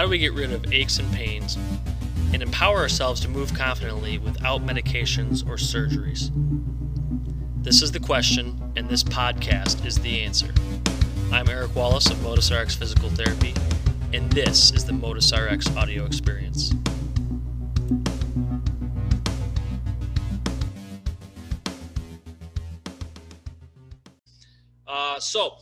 How do we get rid of aches and pains and empower ourselves to move confidently without medications or surgeries? This is the question, and this podcast is the answer. I'm Eric Wallace of Motus RX Physical Therapy, and this is the Motus RX audio experience. Uh, so,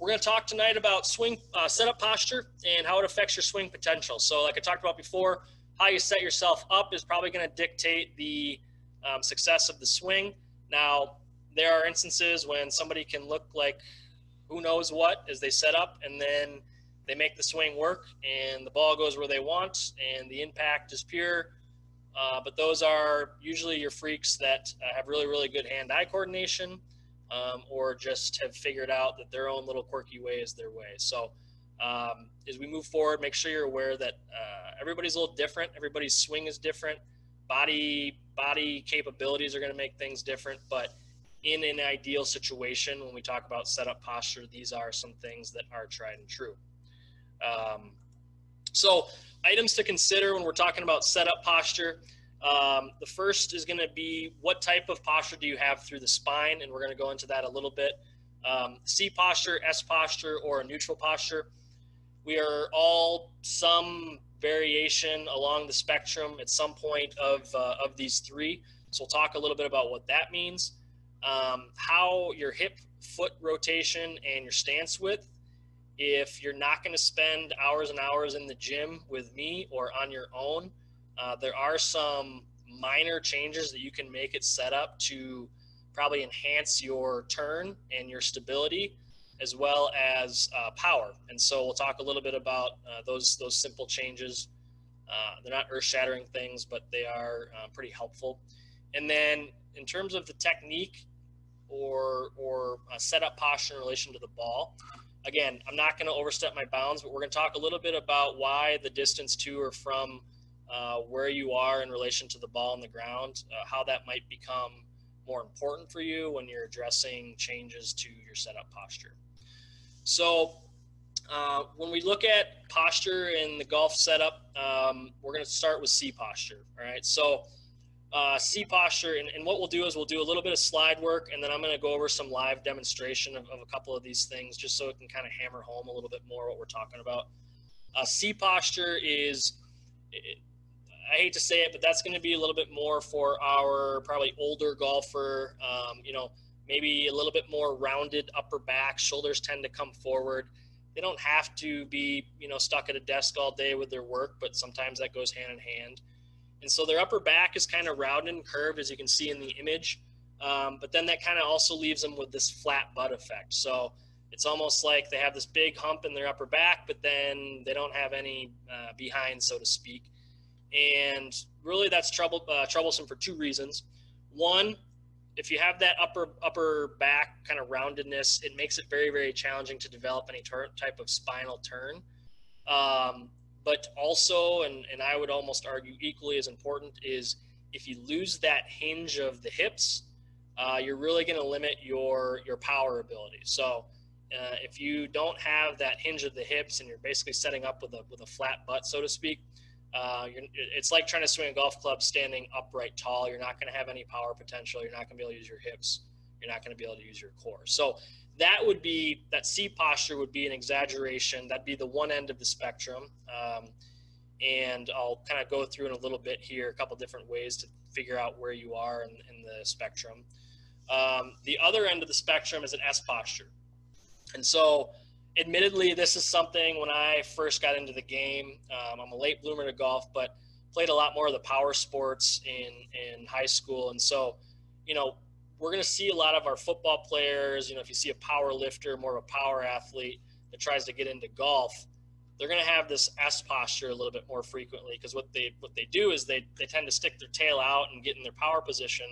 we're going to talk tonight about swing uh, setup posture and how it affects your swing potential. So, like I talked about before, how you set yourself up is probably going to dictate the um, success of the swing. Now, there are instances when somebody can look like who knows what as they set up, and then they make the swing work, and the ball goes where they want, and the impact is pure. Uh, but those are usually your freaks that uh, have really, really good hand-eye coordination um, or just have figured out that their own little quirky way is their way. So um, as we move forward, make sure you're aware that uh, everybody's a little different. Everybody's swing is different. Body body capabilities are going to make things different. But in an ideal situation, when we talk about setup posture, these are some things that are tried and true. Um, so items to consider when we're talking about setup posture. Um, the first is going to be what type of posture do you have through the spine, and we're going to go into that a little bit. Um, C posture, S posture, or a neutral posture. We are all some variation along the spectrum at some point of, uh, of these three. So we'll talk a little bit about what that means, um, how your hip foot rotation and your stance width. If you're not going to spend hours and hours in the gym with me or on your own, uh, there are some minor changes that you can make it set up to probably enhance your turn and your stability as well as uh, power. And so we'll talk a little bit about uh, those those simple changes. Uh, they're not earth-shattering things, but they are uh, pretty helpful. And then in terms of the technique or or setup posture in relation to the ball, again, I'm not going to overstep my bounds, but we're going to talk a little bit about why the distance to or from uh, where you are in relation to the ball on the ground, uh, how that might become more important for you when you're addressing changes to your setup posture. So, uh, when we look at posture in the golf setup, um, we're going to start with C posture. All right. So, uh, C posture, and, and, what we'll do is we'll do a little bit of slide work, and then I'm going to go over some live demonstration of, of, a couple of these things just so it can kind of hammer home a little bit more what we're talking about. Uh, C posture is I hate to say it, but that's going to be a little bit more for our probably older golfer. Um, you know, maybe a little bit more rounded upper back. Shoulders tend to come forward. They don't have to be, you know, stuck at a desk all day with their work, but sometimes that goes hand in hand. And so their upper back is kind of rounded and curved, as you can see in the image. Um, but then that kind of also leaves them with this flat butt effect. So it's almost like they have this big hump in their upper back, but then they don't have any uh, behind, so to speak and really that's trouble uh, troublesome for two reasons. One, if you have that upper upper back kind of roundedness, it makes it very very challenging to develop any ter- type of spinal turn. Um, but also, and and I would almost argue equally as important is if you lose that hinge of the hips, uh, you're really going to limit your your power ability. So. Uh, if you don't have that hinge of the hips and you're basically setting up with a with a flat butt, so to speak, uh, it's like trying to swing a golf club standing upright tall. You're not going to have any power potential. You're not going to be able to use your hips. You're not going to be able to use your core. So that would be that C posture would be an exaggeration. That'd be the one end of the spectrum. Um, and I'll kind of go through in a little bit here a couple different ways to figure out where you are in, in the spectrum. Um, the other end of the spectrum is an S posture. And so admittedly, this is something when I first got into the game. Um, I'm a late bloomer to golf, but played a lot more of the power sports in in high school, and so you know we're going to see a lot of our football players. You know, if you see a power lifter, more of a power athlete that tries to get into golf, they're going to have this S posture a little bit more frequently because what they what they do is they they tend to stick their tail out and get in their power position,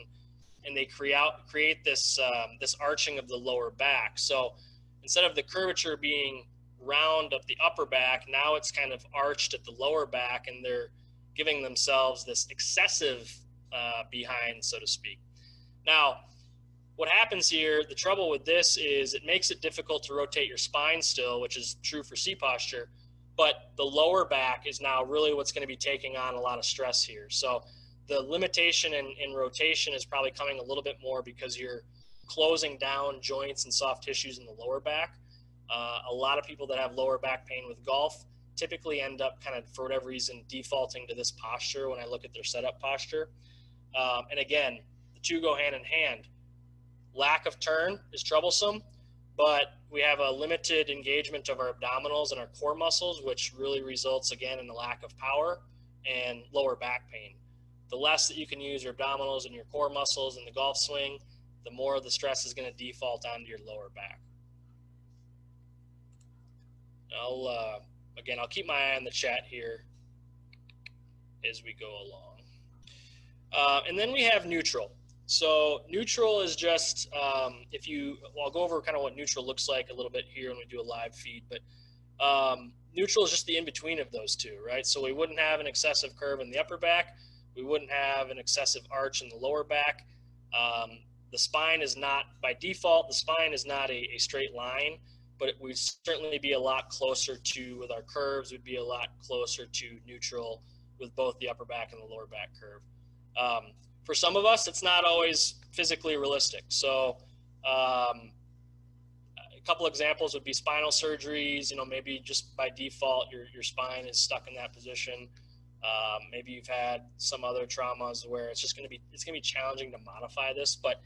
and they create create this um, this arching of the lower back. So instead of the curvature being round of the upper back, now it's kind of arched at the lower back, and they're giving themselves this excessive uh, behind, so to speak. Now, what happens here, the trouble with this is it makes it difficult to rotate your spine still, which is true for C posture. but the lower back is now really what's going to be taking on a lot of stress here. So the limitation in, in rotation is probably coming a little bit more because you're closing down joints and soft tissues in the lower back. Uh, a lot of people that have lower back pain with golf typically end up kind of, for whatever reason, defaulting to this posture when I look at their setup posture. Um, and again, the two go hand in hand. Lack of turn is troublesome, but we have a limited engagement of our abdominals and our core muscles, which really results again in a lack of power and lower back pain. The less that you can use your abdominals and your core muscles in the golf swing, the more the stress is going to default onto your lower back. I'll uh, again, I'll keep my eye on the chat here as we go along. Uh, and then we have neutral. So neutral is just um, if you. Well, I'll go over kind of what neutral looks like a little bit here when we do a live feed, but um, neutral is just the in between of those two, right? So we wouldn't have an excessive curve in the upper back. We wouldn't have an excessive arch in the lower back. Um, the spine is not by default. The spine is not a, a straight line but we'd certainly be a lot closer to with our curves would be a lot closer to neutral with both the upper back and the lower back curve um, for some of us it's not always physically realistic so um, a couple examples would be spinal surgeries you know maybe just by default your, your spine is stuck in that position um, maybe you've had some other traumas where it's just going to be it's going to be challenging to modify this but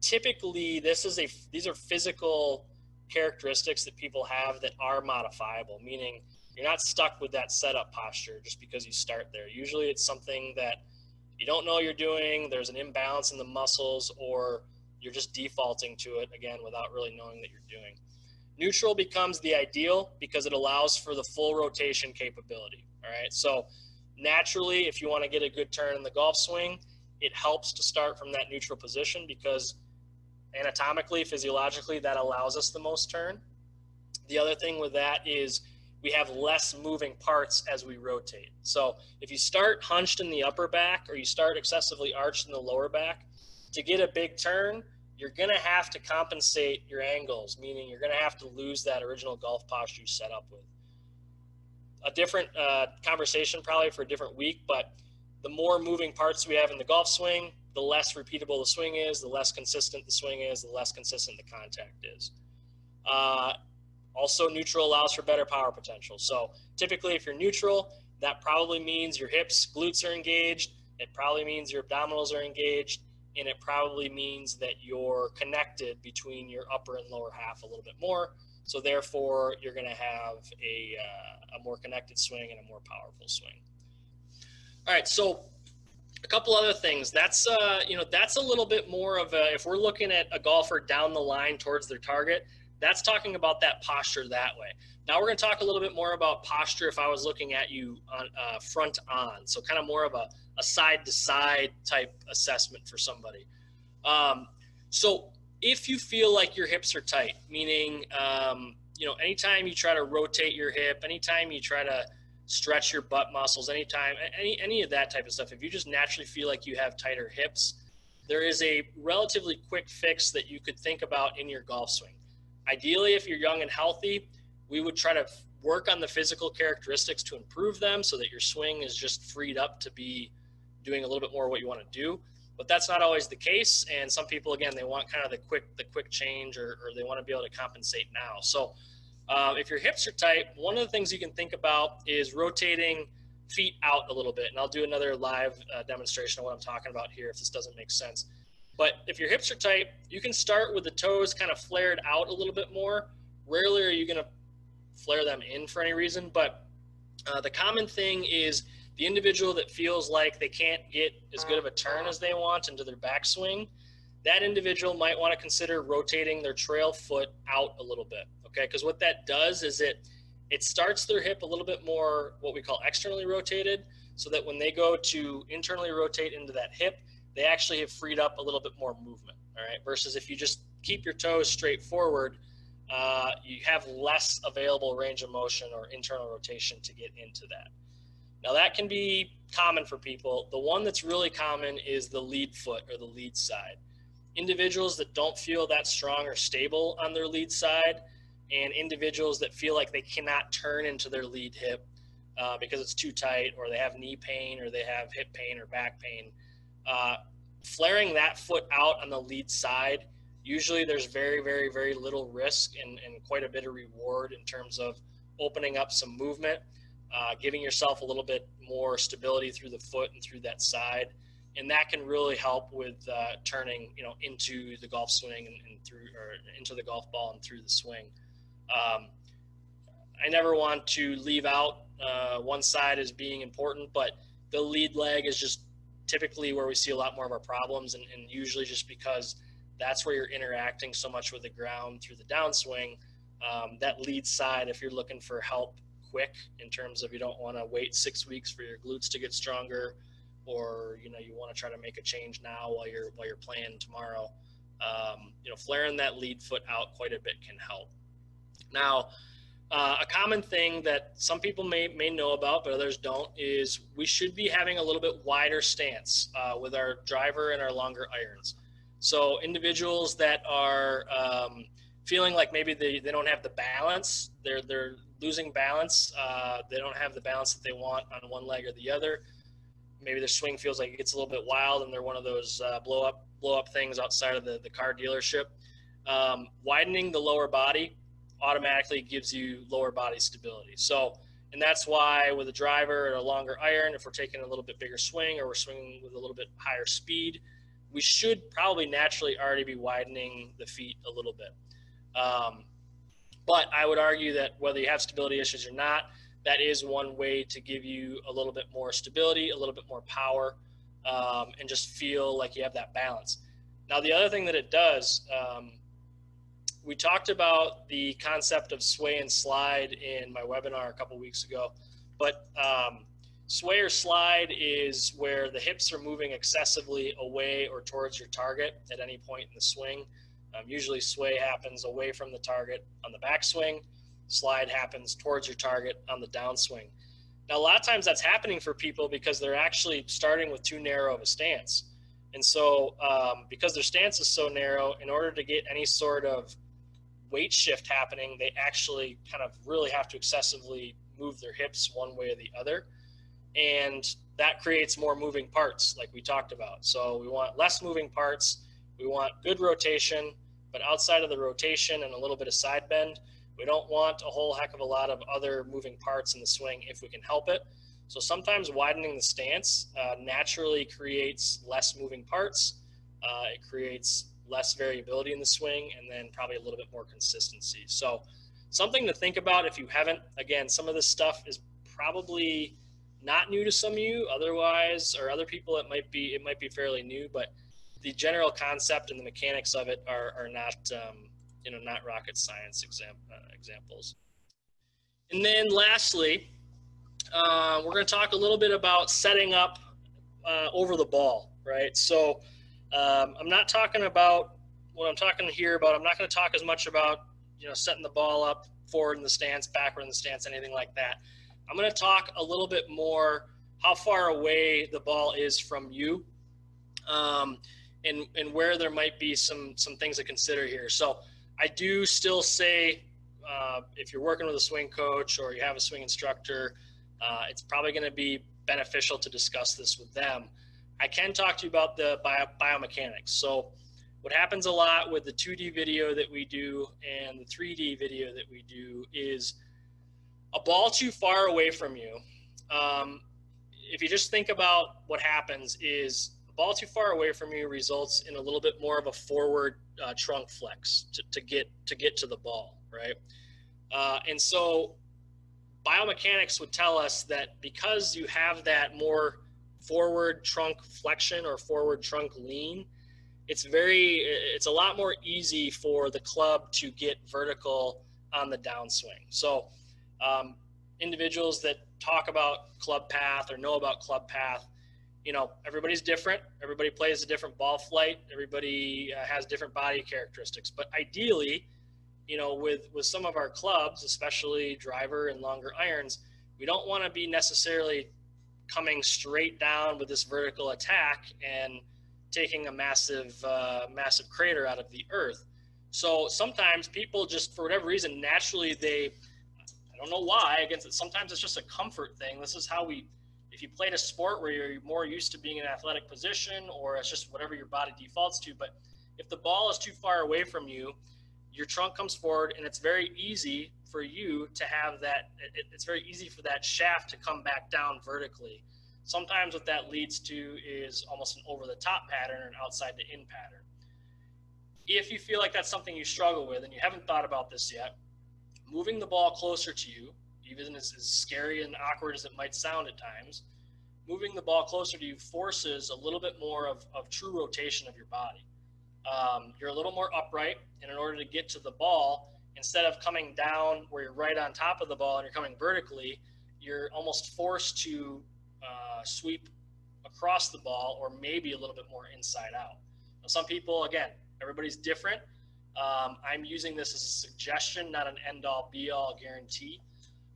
typically this is a these are physical characteristics that people have that are modifiable, meaning you're not stuck with that setup posture just because you start there. Usually it's something that you don't know you're doing, there's an imbalance in the muscles, or you're just defaulting to it again without really knowing that you're doing. Neutral becomes the ideal because it allows for the full rotation capability. All right. So naturally, if you want to get a good turn in the golf swing, it helps to start from that neutral position because anatomically, physiologically, that allows us the most turn. The other thing with that is we have less moving parts as we rotate. So if you start hunched in the upper back or you start excessively arched in the lower back, to get a big turn, you're going to have to compensate your angles, meaning you're going to have to lose that original golf posture you set up with. A different uh, conversation probably for a different week, but the more moving parts we have in the golf swing, the less repeatable the swing is, the less consistent the swing is, the less consistent the contact is. Uh, also, neutral allows for better power potential. So typically, if you're neutral, that probably means your hips, glutes are engaged. It probably means your abdominals are engaged. And it probably means that you're connected between your upper and lower half a little bit more. So therefore, you're going to have a, uh, a more connected swing and a more powerful swing. All right, so a couple other things. That's uh, you know that's a little bit more of a if we're looking at a golfer down the line towards their target. That's talking about that posture that way. Now we're going to talk a little bit more about posture if I was looking at you on uh, front on, so kind of more of a, a side to side type assessment for somebody. Um, so if you feel like your hips are tight, meaning um, you know anytime you try to rotate your hip, anytime you try to stretch your butt muscles anytime, any, any of that type of stuff. If you just naturally feel like you have tighter hips, there is a relatively quick fix that you could think about in your golf swing. Ideally, if you're young and healthy, we would try to work on the physical characteristics to improve them so that your swing is just freed up to be doing a little bit more what you want to do. But that's not always the case. And some people, again, they want kind of the quick, the quick change or, or they want to be able to compensate now. So uh, if your hips are tight, one of the things you can think about is rotating feet out a little bit. And I'll do another live uh, demonstration of what I'm talking about here if this doesn't make sense. But if your hips are tight, you can start with the toes kind of flared out a little bit more. Rarely are you going to flare them in for any reason, but uh, the common thing is the individual that feels like they can't get as good of a turn as they want into their backswing, that individual might want to consider rotating their trail foot out a little bit okay? Because what that does is it it starts their hip a little bit more what we call externally rotated so that when they go to internally rotate into that hip they actually have freed up a little bit more movement all right? Versus if you just keep your toes straight forward uh, you have less available range of motion or internal rotation to get into that. Now that can be common for people. The one that's really common is the lead foot or the lead side individuals that don't feel that strong or stable on their lead side and individuals that feel like they cannot turn into their lead hip uh, because it's too tight, or they have knee pain, or they have hip pain or back pain. Uh, flaring that foot out on the lead side, usually there's very, very, very little risk and, and quite a bit of reward in terms of opening up some movement, uh, giving yourself a little bit more stability through the foot and through that side. And that can really help with uh, turning, you know, into the golf swing and, and, through, or into the golf ball and through the swing. Um, I never want to leave out uh, one side as being important, but the lead leg is just typically where we see a lot more of our problems, and, and usually just because that's where you're interacting so much with the ground through the downswing. Um, that lead side, if you're looking for help quick in terms of you don't want to wait six weeks for your glutes to get stronger, or you know you want to try to make a change now while you're while you're playing tomorrow. Um, you know, flaring that lead foot out quite a bit can help. Now, uh, a common thing that some people may, may know about, but others don't, is we should be having a little bit wider stance uh, with our driver and our longer irons. So individuals that are um, feeling like maybe they, they don't have the balance, they're, they're losing balance, uh, they don't have the balance that they want on one leg or the other. Maybe the swing feels like it gets a little bit wild and they're one of those uh, blow up blow up things outside of the, the car dealership. Um, widening the lower body automatically gives you lower body stability. So, and that's why with a driver and a longer iron, if we're taking a little bit bigger swing or we're swinging with a little bit higher speed, we should probably naturally already be widening the feet a little bit. Um, but I would argue that whether you have stability issues or not, that is one way to give you a little bit more stability, a little bit more power, um, and just feel like you have that balance. Now, the other thing that it does, um, we talked about the concept of sway and slide in my webinar a couple weeks ago, but um, sway or slide is where the hips are moving excessively away or towards your target at any point in the swing. Um, usually sway happens away from the target on the backswing. Slide happens towards your target on the downswing. Now, a lot of times that's happening for people because they're actually starting with too narrow of a stance. And so, um, because their stance is so narrow, in order to get any sort of weight shift happening, they actually kind of really have to excessively move their hips one way or the other. And that creates more moving parts, like we talked about. So we want less moving parts. We want good rotation, but outside of the rotation and a little bit of side bend, we don't want a whole heck of a lot of other moving parts in the swing if we can help it. So sometimes widening the stance uh, naturally creates less moving parts. Uh, it creates less variability in the swing, and then probably a little bit more consistency. So something to think about if you haven't. Again, some of this stuff is probably not new to some of you. Otherwise, or other people, it might be it might be fairly new, but the general concept and the mechanics of it are are not um, you know not rocket science exam, uh, examples. And then lastly, uh, we're going to talk a little bit about setting up uh, over the ball, right? So um, I'm not talking about what I'm talking here about. I'm not going to talk as much about you know setting the ball up forward in the stance, backward in the stance, anything like that. I'm going to talk a little bit more how far away the ball is from you, um, and and where there might be some some things to consider here. So I do still say uh, if you're working with a swing coach or you have a swing instructor, uh, it's probably going to be beneficial to discuss this with them. I can talk to you about the bio, biomechanics. So what happens a lot with the 2D video that we do and the 3D video that we do is a ball too far away from you. Um, if you just think about what happens is ball too far away from you results in a little bit more of a forward uh, trunk flex to, to, get to get to the ball, right? Uh, and so biomechanics would tell us that because you have that more forward trunk flexion or forward trunk lean, it's very, it's a lot more easy for the club to get vertical on the downswing. So, um, individuals that talk about club path or know about club path, you know, everybody's different. Everybody plays a different ball flight. Everybody uh, has different body characteristics. But ideally, you know, with with some of our clubs, especially driver and longer irons, we don't want to be necessarily coming straight down with this vertical attack and taking a massive, uh, massive crater out of the earth. So sometimes people just, for whatever reason, naturally they, I don't know why, against it, sometimes it's just a comfort thing. This is how we, if you played a sport where you're more used to being in an athletic position or it's just whatever your body defaults to, but if the ball is too far away from you, your trunk comes forward and it's very easy for you to have that, it, it's very easy for that shaft to come back down vertically. Sometimes what that leads to is almost an over the top pattern or an outside to in pattern. If you feel like that's something you struggle with and you haven't thought about this yet, moving the ball closer to you, even as, as scary and awkward as it might sound at times, moving the ball closer to you forces a little bit more of, of true rotation of your body. Um, you're a little more upright, and in order to get to the ball, instead of coming down where you're right on top of the ball and you're coming vertically, you're almost forced to uh, sweep across the ball or maybe a little bit more inside out. Now, some people, again, everybody's different. Um, I'm using this as a suggestion, not an end all be all guarantee.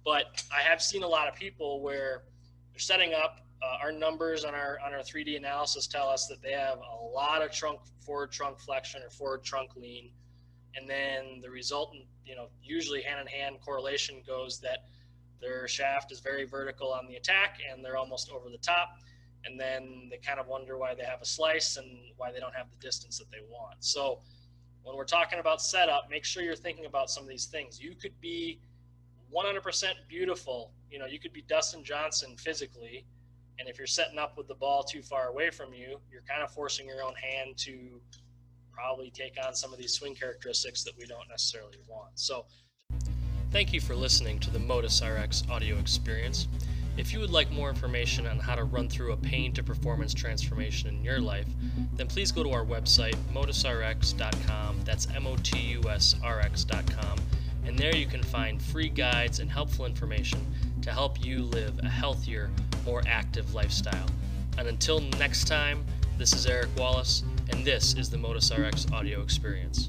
But I have seen a lot of people where they're setting up. Uh, our numbers on our on our 3D analysis tell us that they have a lot of trunk forward trunk flexion or forward trunk lean, and then the resultant, you know, usually hand in hand correlation goes that their shaft is very vertical on the attack and they're almost over the top. And then they kind of wonder why they have a slice and why they don't have the distance that they want. So when we're talking about setup, make sure you're thinking about some of these things. You could be 100% beautiful. You know, you could be Dustin Johnson physically. And if you're setting up with the ball too far away from you, you're kind of forcing your own hand to probably take on some of these swing characteristics that we don't necessarily want. So Thank you for listening to the Motus RX audio experience. If you would like more information on how to run through a pain to performance transformation in your life, then please go to our website, motusrx.com. That's M O T U S R X.com. And there you can find free guides and helpful information to help you live a healthier, more active lifestyle. And until next time, this is Eric Wallace, and this is the Motus RX audio experience.